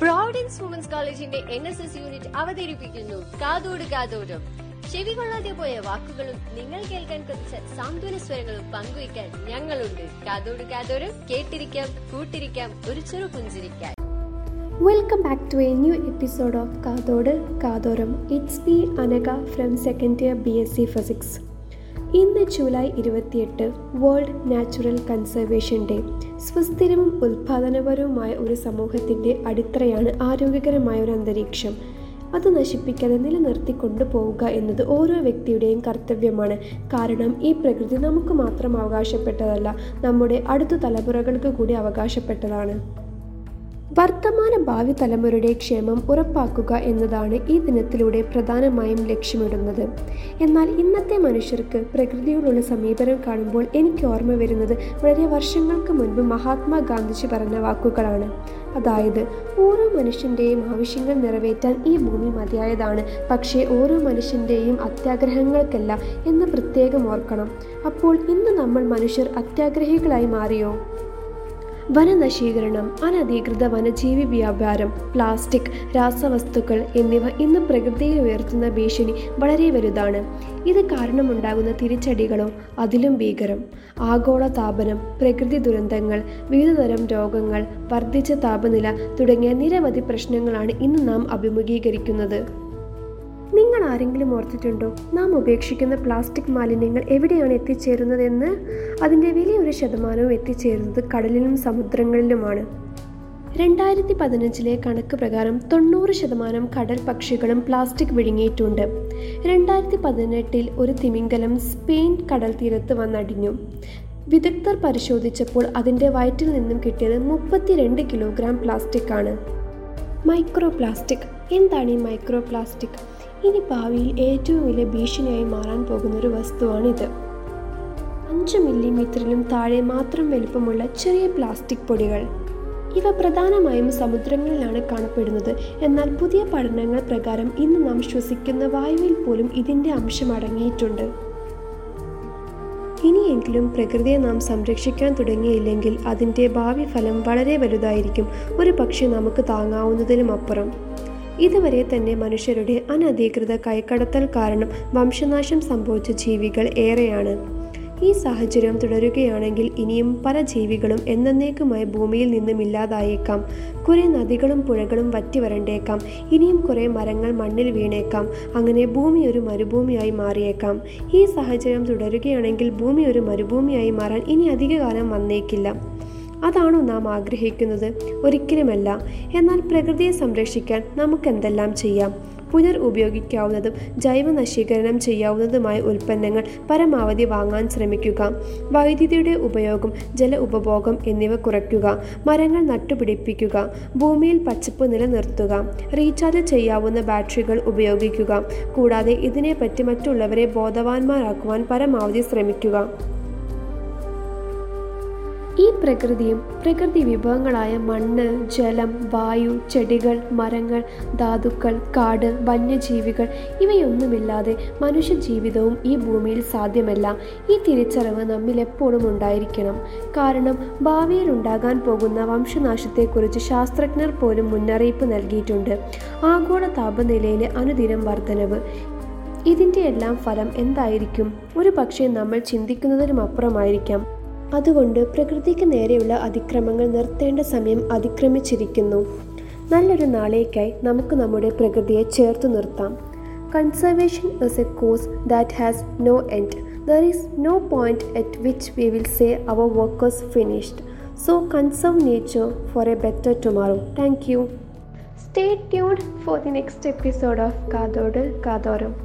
Providence women's കോളേജിന്റെ N S S unit അവതരിപ്പിക്കുന്നു. കാതോട് കാതോടും. ചെവി കൊള്ളാതെ പോയ വാക്കുകളും നിങ്ങൾ കേൾക്കാൻ കൊതിച്ച സാന്ത്വന സ്വരങ്ങളും പങ്കുവയ്ക്കാൻ ഞങ്ങളുണ്ട്. കാതോട് കാതോരം കേട്ടിരിക്കാം കൂട്ടിരിക്കാം ഒരു ചെറു പുഞ്ചിരിക്കാൻ. Welcome back to a new episode of Kathodu Kathoram it's B Anaka from second year B S C Physics. ഇന്ന് ജൂലൈ ഇരുപത്തിയെട്ട് വേൾഡ് നാച്ചുറൽ കൺസർവേഷൻ ഡേ സുസ്ഥിരവും ഉൽപാദനപരവുമായ ഒരു സമൂഹത്തിന്റെ അടിത്തറയാണ് ആരോഗ്യകരമായ ഒരു അന്തരീക്ഷം. അത് നശിപ്പിക്കാതെ നിലനിർത്തി കൊണ്ടുപോവുക എന്നത് ഓരോ വ്യക്തിയുടെയും കർത്തവ്യമാണ്. കാരണം ഈ പ്രകൃതി നമുക്ക് മാത്രം അവകാശപ്പെട്ടതല്ല നമ്മുടെ അടുത്ത തലമുറകൾക്ക് കൂടി അവകാശപ്പെട്ടതാണ്. വർത്തമാന ഭാവി തലമുറയുടെ ക്ഷേമം ഉറപ്പാക്കുക എന്നതാണ് ഈ ദിനത്തിലൂടെ പ്രധാനമായും ലക്ഷ്യമിടുന്നത്. എന്നാൽ ഇന്നത്തെ മനുഷ്യർക്ക് പ്രകൃതിയോടുള്ള സമീപനം കാണുമ്പോൾ എനിക്ക് ഓർമ്മ വരുന്നത് വളരെ വർഷങ്ങൾക്ക് മുൻപ് മഹാത്മാഗാന്ധിജി പറഞ്ഞ വാക്കുകളാണ്. അതായത് ഓരോ മനുഷ്യന്റെയും ആവശ്യങ്ങൾ നിറവേറ്റാൻ ഈ ഭൂമി മതിയായതാണ്. പക്ഷേ ഓരോ മനുഷ്യന്റെയും അത്യാഗ്രഹങ്ങൾക്കല്ല എന്ന് പ്രത്യേകം ഓർക്കണം. അപ്പോൾ ഇന്ന് നമ്മൾ മനുഷ്യർ അത്യാഗ്രഹികളായി മാറിയോ? വനനശീകരണം അനധികൃത വനജീവി വ്യാപാരം പ്ലാസ്റ്റിക് രാസവസ്തുക്കൾ എന്നിവ ഇന്ന് പ്രകൃതിയിൽ ഉയർത്തുന്ന ഭീഷണി വളരെ വലുതാണ്. ഇത് കാരണമുണ്ടാകുന്ന തിരിച്ചടികളോ അതിലും ഭീകരം. ആഗോള താപനം പ്രകൃതി ദുരന്തങ്ങൾ വിവിധതരം രോഗങ്ങൾ വർദ്ധിച്ച താപനില തുടങ്ങിയ നിരവധി പ്രശ്നങ്ങളാണ് ഇന്ന് നാം അഭിമുഖീകരിക്കുന്നത്. ആരെങ്കിലും ഓർത്തിട്ടുണ്ടോ? നാം ഉപേക്ഷിക്കുന്ന പ്ലാസ്റ്റിക് മാലിന്യങ്ങൾ എവിടെയാണ് എത്തിച്ചേരുന്നതെന്ന്? അതിന്റെ വലിയൊരു ശതമാനവും എത്തിച്ചേരുന്നത് കടലിലും സമുദ്രങ്ങളിലുമാണ്. രണ്ടായിരത്തി പതിനഞ്ചിലെ കണക്ക് പ്രകാരം തൊണ്ണൂറ് ശതമാനം കടൽ പക്ഷികളും പ്ലാസ്റ്റിക് വിഴുങ്ങിയിട്ടുണ്ട്. രണ്ടായിരത്തി പതിനെട്ടിൽ ഒരു തിമിംഗലം സ്പെയിൻ കടൽ തീരത്ത് വന്നടിഞ്ഞു. വിദഗ്ധർ പരിശോധിച്ചപ്പോൾ അതിന്റെ വയറ്റിൽ നിന്നും കിട്ടിയത് മുപ്പത്തിരണ്ട് കിലോഗ്രാം പ്ലാസ്റ്റിക് ആണ് മൈക്രോ പ്ലാസ്റ്റിക് എന്താണ് ഈ മൈക്രോ പ്ലാസ്റ്റിക് ഇനി ഭാവിയിൽ ഏറ്റവും വലിയ ഭീഷണിയായി മാറാൻ പോകുന്ന ഒരു വസ്തുവാണിത്. അഞ്ച് മില്ലിമീറ്ററിലും താഴെ മാത്രം വലുപ്പമുള്ള ചെറിയ പ്ലാസ്റ്റിക് പൊടികൾ. ഇവ പ്രധാനമായും സമുദ്രങ്ങളിലാണ് കാണപ്പെടുന്നത്. എന്നാൽ പുതിയ പഠനങ്ങൾ പ്രകാരം ഇന്ന് നാം ശ്വസിക്കുന്ന വായുവിൽ പോലും ഇതിന്റെ അംശം അടങ്ങിയിട്ടുണ്ട്. ഇനിയെങ്കിലും പ്രകൃതിയെ നാം സംരക്ഷിക്കാൻ തുടങ്ങിയില്ലെങ്കിൽ അതിന്റെ ഭാവി ഫലം വളരെ വലുതായിരിക്കും. ഒരു പക്ഷേ നമുക്ക് താങ്ങാവുന്നതിലും അപ്പുറം. ഇതുവരെ തന്നെ മനുഷ്യരുടെ അനധികൃത കൈക്കടത്തൽ കാരണം വംശനാശം സംഭവിച്ച ജീവികൾ ഏറെയാണ്. ഈ സാഹചര്യം തുടരുകയാണെങ്കിൽ ഇനിയും പല ജീവികളും എന്നേക്കുമായി ഭൂമിയിൽ നിന്നും ഇല്ലാതായേക്കാം. കുറേ നദികളും പുഴകളും വറ്റി വരണ്ടേക്കാം ഇനിയും കുറേ മരങ്ങൾ മണ്ണിൽ വീണേക്കാം. അങ്ങനെ ഭൂമി ഒരു മരുഭൂമിയായി മാറിയേക്കാം. ഈ സാഹചര്യം തുടരുകയാണെങ്കിൽ ഭൂമി ഒരു മരുഭൂമിയായി മാറാൻ ഇനി അധികകാലം വന്നേക്കില്ല. അതാണോ നാം ആഗ്രഹിക്കുന്നത്? ഒരിക്കലുമല്ല. എന്നാൽ പ്രകൃതിയെ സംരക്ഷിക്കാൻ നമുക്ക് എന്തെല്ലാം ചെയ്യാം? പുനർ ഉപയോഗിക്കാവുന്നതും ജൈവ നശീകരണം ചെയ്യാവുന്നതുമായ ഉൽപ്പന്നങ്ങൾ പരമാവധി വാങ്ങാൻ ശ്രമിക്കുക. വൈദ്യുതിയുടെ ഉപയോഗം ജല ഉപഭോഗം എന്നിവ കുറയ്ക്കുക. മരങ്ങൾ നട്ടുപിടിപ്പിക്കുക. ഭൂമിയിൽ പച്ചപ്പ് നിലനിർത്തുക. റീചാർജ് ചെയ്യാവുന്ന ബാറ്ററികൾ ഉപയോഗിക്കുക. കൂടാതെ ഇതിനെപ്പറ്റി മറ്റുള്ളവരെ ബോധവാന്മാരാക്കുവാൻ പരമാവധി ശ്രമിക്കുക. പ്രകൃതിയും പ്രകൃതി വിഭവങ്ങളായ മണ്ണ് ജലം വായു ചെടികൾ മരങ്ങൾ ധാതുക്കൾ കാട് വന്യജീവികൾ ഇവയൊന്നുമില്ലാതെ മനുഷ്യ ജീവിതവും ഈ ഭൂമിയിൽ സാധ്യമല്ല. ഈ തിരിച്ചറിവ് നമ്മിൽ എപ്പോഴും ഉണ്ടായിരിക്കണം. കാരണം ഭാവിയിൽ ഉണ്ടാകാൻ പോകുന്ന വംശനാശത്തെക്കുറിച്ച് ശാസ്ത്രജ്ഞർ പോലും മുന്നറിയിപ്പ് നൽകിയിട്ടുണ്ട്. ആഗോള താപനിലയിലെ അനുദിനം വർധനവ്. ഇതിന്റെ എല്ലാം ഫലം എന്തായിരിക്കും? ഒരു പക്ഷേ നമ്മൾ ചിന്തിക്കുന്നതിനും അപ്പുറമായിരിക്കാം. അതുകൊണ്ട് പ്രകൃതിക്ക് നേരെയുള്ള അതിക്രമങ്ങൾ നിർത്തേണ്ട സമയം അതിക്രമിച്ചിരിക്കുന്നു. നല്ലൊരു നാളേക്കായി നമുക്ക് നമ്മുടെ പ്രകൃതിയെ ചേർത്ത് നിർത്താം. Conservation is a cause that has no end there is no point at which we will say our work is finished so conserve nature for a better tomorrow thank you stay tuned for the next episode of Kathodu Kathoram